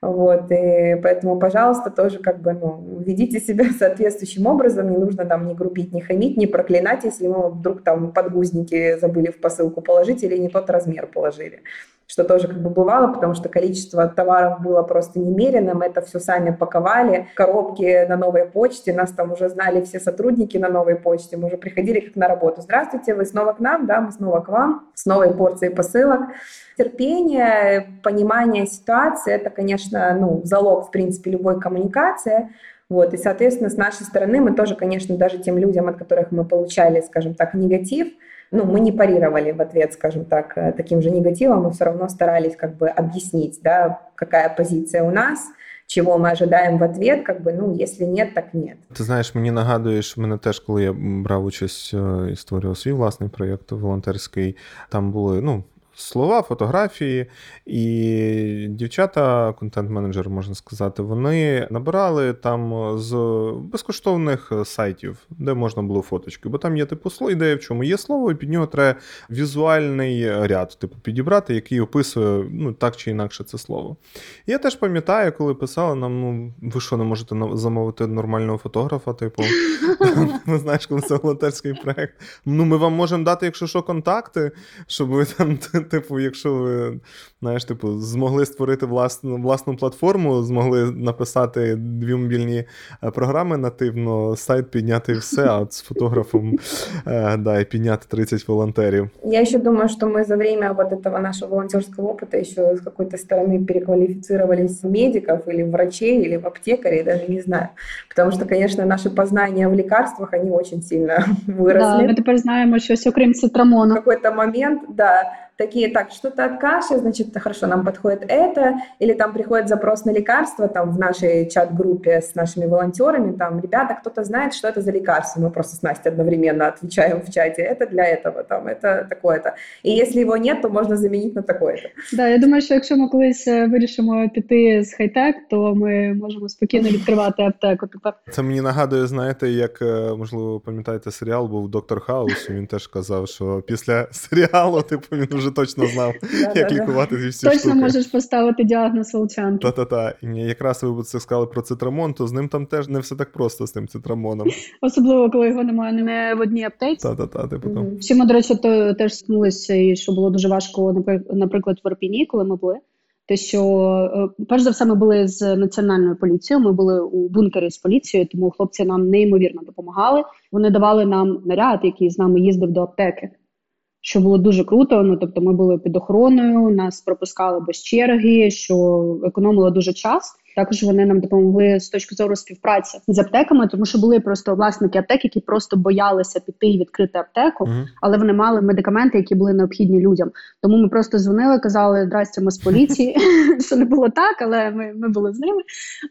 вот, и поэтому, пожалуйста, тоже как бы, ну, ведите себя соответствующим образом, не нужно там не грубить, не хамить, не проклинать, если мы вдруг там подгузники забыли в посылку положить или не тот размер положили что тоже как бы бывало, потому что количество товаров было просто немерено, мы это все сами паковали, коробки на новой почте, нас там уже знали все сотрудники на новой почте, мы уже приходили как на работу. Здравствуйте, вы снова к нам, да, мы снова к вам, с новой порцией посылок Терпение, понимание ситуации, это, конечно, ну, залог, в принципе, любой коммуникации. Вот, и, соответственно, с нашей стороны мы тоже, конечно, даже тем людям, от которых мы получали, скажем так, негатив, ну, мы не парировали в ответ, скажем так, э, таким же негативом, мы все равно старались как бы объяснить, да, какая позиция у нас, чего мы ожидаем в ответ, как бы, ну, если нет, так нет. Ти знаєш, мені нагадуєш, мене теж, коли я брав участь е, і створював свій власний проєкт волонтерський, там були, ну. слова, фотографії, і дівчата, контент-менеджер, можна сказати, вони набирали там з безкоштовних сайтів, де можна було фоточки. Бо там є типу слово, ідея в чому є слово, і під нього треба візуальний ряд, типу, підібрати, який описує ну, так чи інакше це слово. Я теж пам'ятаю, коли писали нам, ну ви що, не можете замовити нормального фотографа, типу, ну знаєш, коли це волонтерський проект. Ну, ми вам можемо дати, якщо що, контакти, щоб ви там, типу, якщо ви знаєш, типу, змогли створити власну, власну платформу, змогли написати дві мобільні е, програми нативно, сайт підняти і все, а от з фотографом е, да, і підняти 30 волонтерів. Я еще думаю, что мы за время вот этого нашего волонтерского опыта еще с какой-то стороны переквалифицировались в медиков или в врачей, или в аптекарей, даже не знаю. Потому что, конечно, наши познания в лекарствах, они очень сильно Да, выросли. ми тепер знаємо щось окрім в цитрамону. какой-то момент, да, такие, так, что-то от каши, значит, хорошо, нам подходит это, или там приходит запрос на лекарство, там в нашей чат-группе с нашими волонтерами, там, ребята, кто-то знает, что это за лекарство, мы просто с Настей одновременно отвечаем в чате, это для этого, там, это такое-то. И если его нет, то можно заменить на такое-то. Да, я думаю, що якщо ми колись е, вирішимо піти з хай-тек, то ми можемо спокійно відкривати аптеку. Тепер Це мені нагадує, знаєте, як, е, можливо, пам'ятаєте, серіал був Доктор Хаус, і він теж казав, що після серіалу, типу, він вже точно знав, як лікувати ці всі точно можеш поставити діагноз волчанки. Та-та-та. Якраз ви це сказали про цитрамон, то з ним там теж не все так просто з тим цитрамоном. Особливо, коли його немає не в одній аптеці. Та-та-та, типу там. Всі ми, до речі, то теж стикнулися, і що було дуже важко, напри- наприклад, в Ірпіні, коли ми були. Те, що е, перш за все, ми були з національною поліцією. Ми були у бункері з поліцією, тому хлопці нам неймовірно допомагали. Вони давали нам наряд, який з нами їздив до аптеки. Що було дуже круто. Ну тобто, ми були під охороною, нас пропускали без черги, що економило дуже час. Також вони нам допомогли з точки зору співпраці з аптеками, тому що були просто власники аптек, які просто боялися піти і відкрити аптеку Мгм. але вони мали медикаменти, які були необхідні людям. Тому ми просто дзвонили, казали здрасте, ми з поліції. Що не було так, але ми, ми були з ними.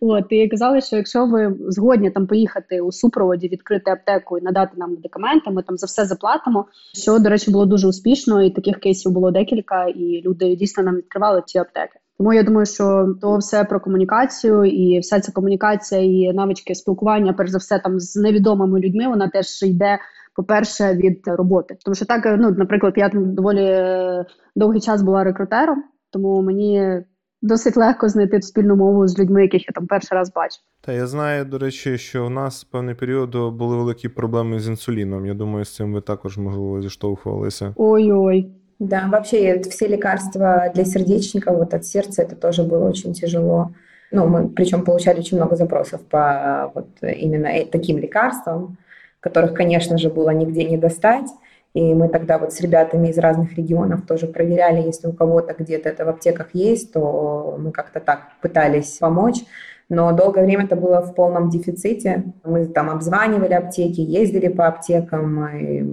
От і казали, що якщо ви згодні там поїхати у супроводі, відкрити аптеку і надати нам медикаменти, ми там за все заплатимо. Що до речі було дуже успішно, і таких кейсів було декілька, і люди дійсно нам відкривали ці аптеки. Тому я думаю, що то все про комунікацію, і вся ця комунікація і навички спілкування, перш за все, там з невідомими людьми, вона теж йде по-перше, від роботи. Тому що так, ну, наприклад, я там доволі е, довгий час була рекрутером, тому мені досить легко знайти спільну мову з людьми, яких я там перший раз бачу. Та я знаю, до речі, що в нас певний період були великі проблеми з інсуліном. Я думаю, з цим ви також можливо зіштовхувалися. Ой-ой. Да, вообще все лекарства для сердечников, вот от сердца, это тоже было очень тяжело. Ну, мы причем получали очень много запросов по вот именно э- таким лекарствам, которых, конечно же, было нигде не достать. И мы тогда вот с ребятами из разных регионов тоже проверяли, если у кого-то где-то это в аптеках есть, то мы как-то так пытались помочь. Но долгое время это было в полном дефиците. Мы там обзванивали аптеки, ездили по аптекам, и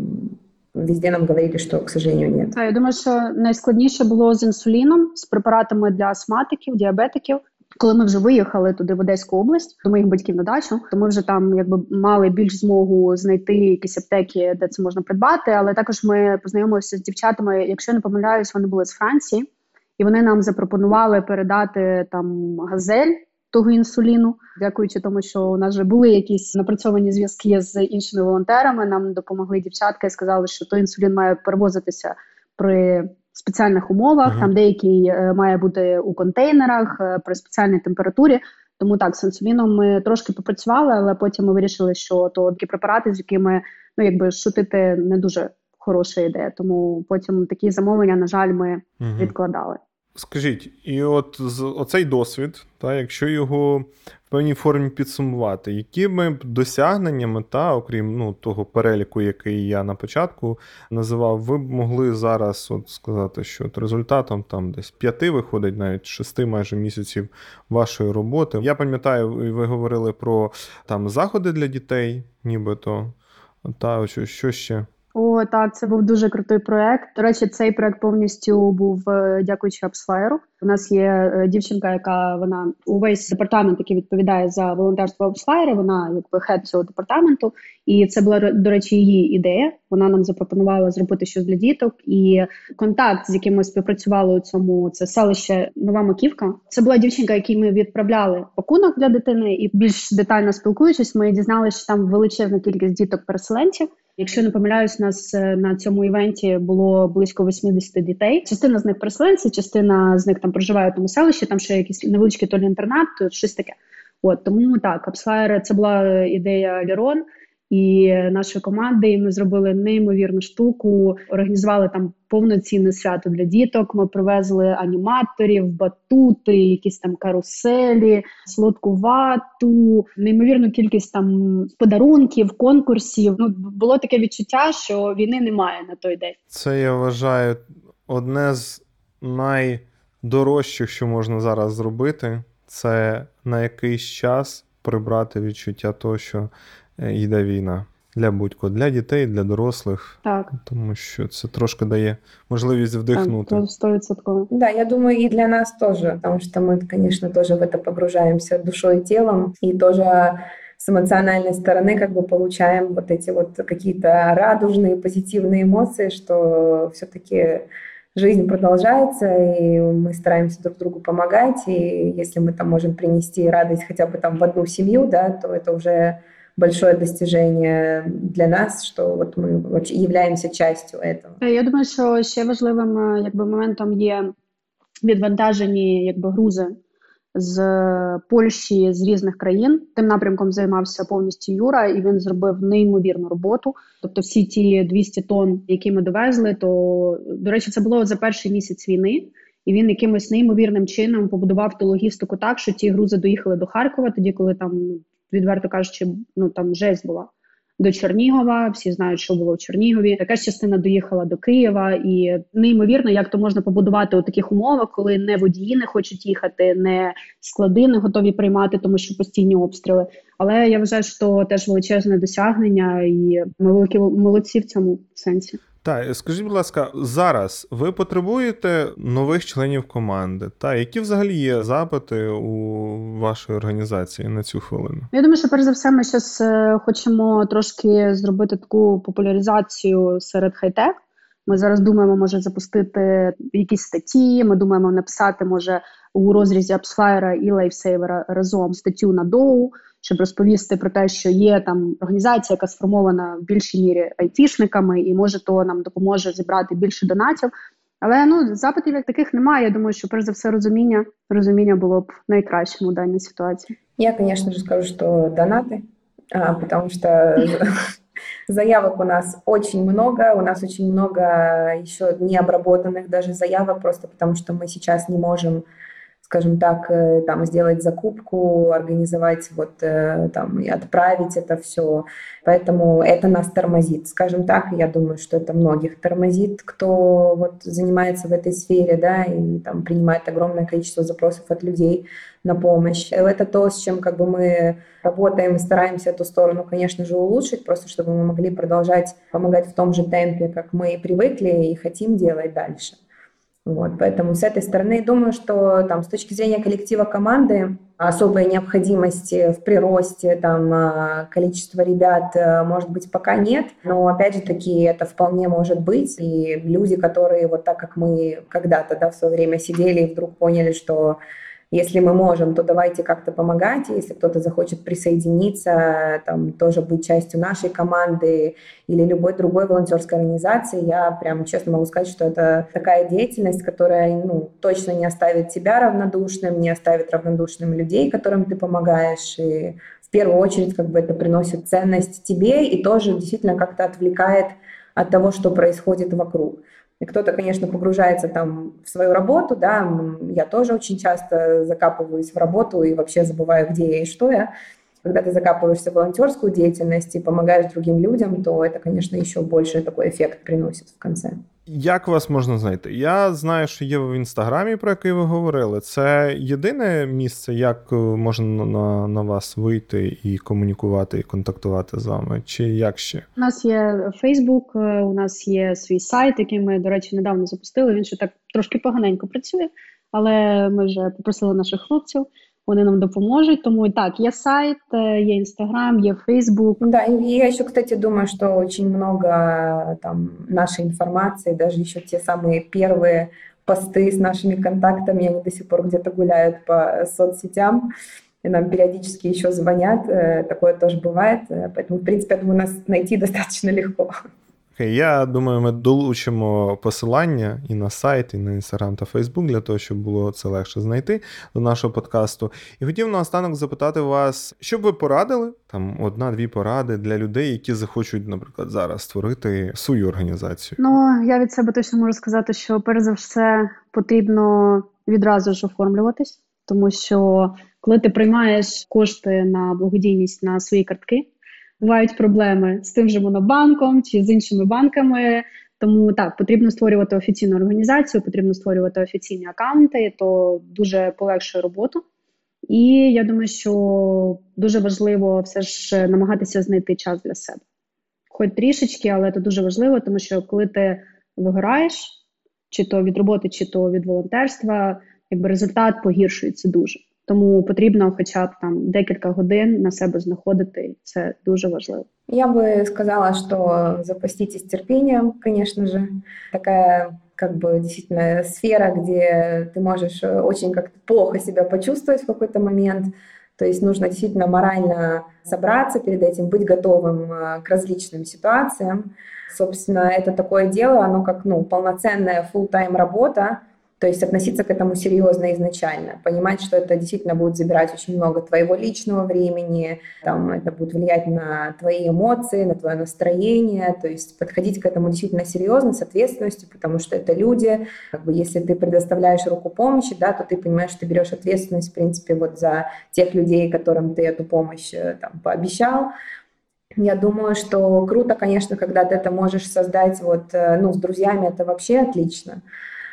везде нам говорили, что, к сожалению, нет. Та, я думаю, що найскладніше було з інсуліном, з препаратами для астматиків, діабетиків. Коли ми вже виїхали туди в Одеську область до моїх батьків на дачу, то ми вже там якби мали більш змогу знайти якісь аптеки, де це можна придбати. Але також ми познайомилися з дівчатами. Якщо я не помиляюсь, вони були з Франції, і вони нам запропонували передати там газель того інсуліну, дякуючи тому, що у нас вже були якісь напрацьовані зв'язки з іншими волонтерами. Нам допомогли дівчатка і сказали, що той інсулін має перевозитися при спеціальних умовах. Мгм. Там деякий е, має бути у контейнерах е, при спеціальній температурі. Тому так, з інсуліном ми трошки попрацювали, але потім ми вирішили, що то такі препарати, з якими ну якби шутити не дуже хороша ідея. Тому потім такі замовлення, на жаль, ми Мгм. відкладали. Скажіть, і от оцей досвід, та, якщо його в певній формі підсумувати, якими б досягненнями, та, окрім ну, того переліку, який я на початку називав, ви б могли зараз от сказати, що от результатом там десь п'яти виходить, навіть шести майже місяців вашої роботи. Я пам'ятаю, ви говорили про там заходи для дітей, нібито. Та що ще? О, так, це був дуже крутий проект. До речі, цей проект повністю був е, дякуючи Апсфайру. У нас є е, дівчинка, яка вона увесь департамент, який відповідає за волонтерство Апсфайри. Вона якби хед цього департаменту, і це була до речі її ідея. Вона нам запропонувала зробити щось для діток. І контакт, з яким ми співпрацювали у цьому, це селище Нова Маківка. Це була дівчинка, якій ми відправляли пакунок для дитини, і більш детально спілкуючись, ми дізналися, що там величезна кількість діток-переселенців. Якщо не помиляюсь, нас е, на цьому івенті було близько 80 дітей. Частина з них переселенці, частина з них там проживає в тому селищі, там ще якийсь невеличкий то лі інтернат, щось таке. От тому так, Апсфайр це була ідея Лірон і нашої команди. І ми зробили неймовірну штуку, організували там повноцінне свято для діток. Ми привезли аніматорів, батути, якісь там каруселі, солодку вату, неймовірну кількість там подарунків, конкурсів. Ну було таке відчуття, що війни немає на той день. Це я вважаю одне з найдорожчих, що можна зараз зробити, це на якийсь час прибрати відчуття того, що йде війна. Для будь-кого, для дітей, для дорослих, Так, тому що це трошки дає можливість вдихнути. так, стовідсотково. Да, я думаю, и для нас тоже, потому что мы, конечно, тоже в это погружаемся душой и телом, и тоже с эмоциональной стороны как бы получаем вот эти вот какие-то радужные, позитивные эмоции, что все-таки жизнь продолжается, и мы стараемся друг другу помогать, и если мы там можем принести радость хотя бы там в одну семью, да, то это уже большое достижение для нас, что вот мы вообще являемся частью этого. Е, Я думаю, що ще важливим е, якби моментом є відвантажені якби грузи з Польщі з різних країн. Тим напрямком займався повністю Юра, і він зробив неймовірну роботу. Тобто, всі ті 200 тонн, які ми довезли, то до речі, це було за перший місяць війни. І він якимось неймовірним чином побудував ту логістику так, що ті грузи доїхали до Харкова, тоді, коли там, ну, відверто кажучи, ну там жесть була. До Чернігова, всі знають, що було в Чернігові. Якась частина доїхала до Києва, і неймовірно, як то можна побудувати у таких умовах, коли не водії не хочуть їхати, не склади не готові приймати, тому що постійні обстріли. Але я вважаю, що теж величезне досягнення, і ми великі молодці в цьому сенсі. Так, скажіть, будь ласка, зараз ви потребуєте нових членів команди? Та які взагалі є запити у вашої організації на цю хвилину? Я думаю, що перш за все, ми зараз хочемо трошки зробити таку популяризацію серед хай-тек. Ми зараз думаємо, може запустити якісь статті. Ми думаємо написати, може, у розрізі AppsFlyer а і LifeSaver а разом статтю на DOU, щоб розповісти про те, що є там організація, яка сформована в більшій мірі айтішниками, і може то нам допоможе зібрати більше донатів. Але ну запитів як таких немає. Я думаю, що перш за все розуміння розуміння було б найкращим у даній ситуації. Я, конечно же, скажу, что донаты, а, потому что заявок у нас очень много, у нас очень много еще необработанных даже заявок, просто потому что мы сейчас не можем скажем так, э, там сделать закупку, организовать вот э, там и отправить это все. Поэтому это нас тормозит, скажем так. Я думаю, что это многих тормозит, кто вот занимается в этой сфере, да, и там принимает огромное количество запросов от людей на помощь. Это то, с чем как бы мы работаем и стараемся эту сторону, конечно же, улучшить, просто чтобы мы могли продолжать помогать в том же темпе, как мы и привыкли и хотим делать дальше. Вот, поэтому с этой стороны думаю, что там с точки зрения коллектива команды особой необходимости в приросте там количества ребят, может быть, пока нет, но опять же таки это вполне может быть, и люди, которые вот так как мы когда-то, да, в свое время сидели и вдруг поняли, что если мы можем, то давайте как-то помогать. Если кто-то захочет присоединиться, там, тоже быть частью нашей команды или любой другой волонтерской организации, я прям честно могу сказать, что это такая деятельность, которая ну, точно не оставит тебя равнодушным, не оставит равнодушным людей, которым ты помогаешь. И в первую очередь как бы это приносит ценность тебе и тоже действительно как-то отвлекает от того, что происходит вокруг. И кто-то, конечно, погружается там в свою работу, да, я тоже очень часто закапываюсь в работу и вообще забываю, где я и что я. Когда ты закапываешься в волонтерскую деятельность и помогаешь другим людям, то это, конечно, еще больше такой эффект приносит в конце. Як вас можна знайти? Я знаю, що є в інстаграмі, про який ви говорили. Це єдине місце, як е, можна на, на вас вийти і комунікувати, і контактувати з вами, чи як ще? У нас є Фейсбук, е, у нас є свій сайт, який ми, до речі, недавно запустили. Він ще так трошки поганенько працює, але ми вже попросили наших хлопців, вони нам допоможуть. Тому і так, є сайт, е, є інстаграм, є Фейсбук. Да, и я еще, кстати, думаю, что очень много там нашей информации, даже еще те самые первые посты с нашими контактами, они до сих пор где-то гуляют по соцсетям, и нам периодически еще звонят, э, такое тоже бывает, э, поэтому, в принципе, я думаю, нас найти достаточно легко. Окей, я думаю, ми долучимо посилання і на сайт, і на інстаграм та Фейсбук для того, щоб було це легше знайти до нашого подкасту. І хотів наостанок запитати вас, що б ви порадили, там одна-дві поради для людей, які захочуть, наприклад, зараз створити свою організацію. Ну, я від себе точно можу сказати, що перш за все потрібно відразу ж оформлюватись, тому що коли ти приймаєш кошти на благодійність на свої картки, бувають проблеми з тим же монобанком чи з іншими банками. Тому так, потрібно створювати офіційну організацію, потрібно створювати офіційні акаунти, то дуже полегшує роботу. І я думаю, що дуже важливо все ж намагатися знайти час для себе. Хоч трішечки, але це дуже важливо, тому що коли ти вигораєш, чи то від роботи, чи то від волонтерства, якби результат погіршується дуже. Тому потрібно хоча б там декілька годин на себе знаходити, і це дуже важливо. Я бы сказала, что запаститесь терпением, конечно же. Такая как бы действительно сфера, где ты можешь э, очень как-то плохо себя почувствовать в какой-то момент. То есть нужно действительно морально собраться перед этим, быть готовым э, к различным ситуациям. Собственно, это такое дело, оно как ну, полноценная full-time работа, то есть относиться к этому серьезно изначально, понимать, что это действительно будет забирать очень много твоего личного времени, там, это будет влиять на твои эмоции, на твое настроение, то есть подходить к этому действительно серьезно, с ответственностью, потому что это люди, как бы если ты предоставляешь руку помощи, да, то ты понимаешь, что ты берешь ответственность, в принципе, вот за тех людей, которым ты эту помощь э, там, пообещал, я думаю, что круто, конечно, когда ты это можешь создать вот, э, ну, с друзьями, это вообще отлично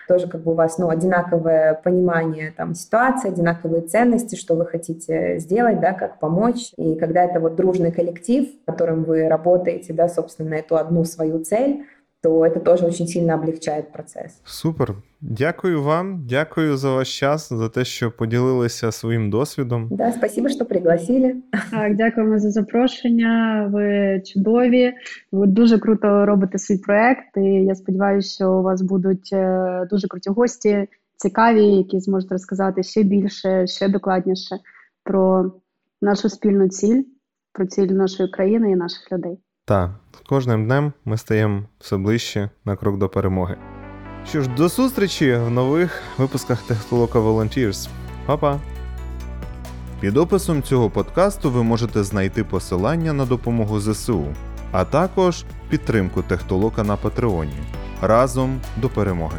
тоже как бы у вас ну, одинаковое понимание там, ситуации, одинаковые ценности, что вы хотите сделать, да, как помочь. И когда это вот дружный коллектив, в котором вы работаете, да, собственно, на эту одну свою цель, то это тоже очень сильно облегчает процесс. Супер. Дякую вам, дякую за ваш час, за те, що поділилися своїм досвідом. Да, спасибо, что пригласили. Так, дякуємо за запрошення. Ви чудові. Ви дуже круто робите свій проект. І я сподіваюся, що у вас будуть е, дуже круті гості, цікаві, які зможуть розказати ще більше, ще докладніше про нашу спільну ціль, про ціль нашої країни і наших людей. Та з кожним днем ми стаємо все ближче на крок до перемоги. Що ж, до зустрічі в нових випусках Технолока Volunteers. Па-па! Під описом цього подкасту ви можете знайти посилання на допомогу ЗСУ, а також підтримку Технолока на Патреоні. Разом до перемоги!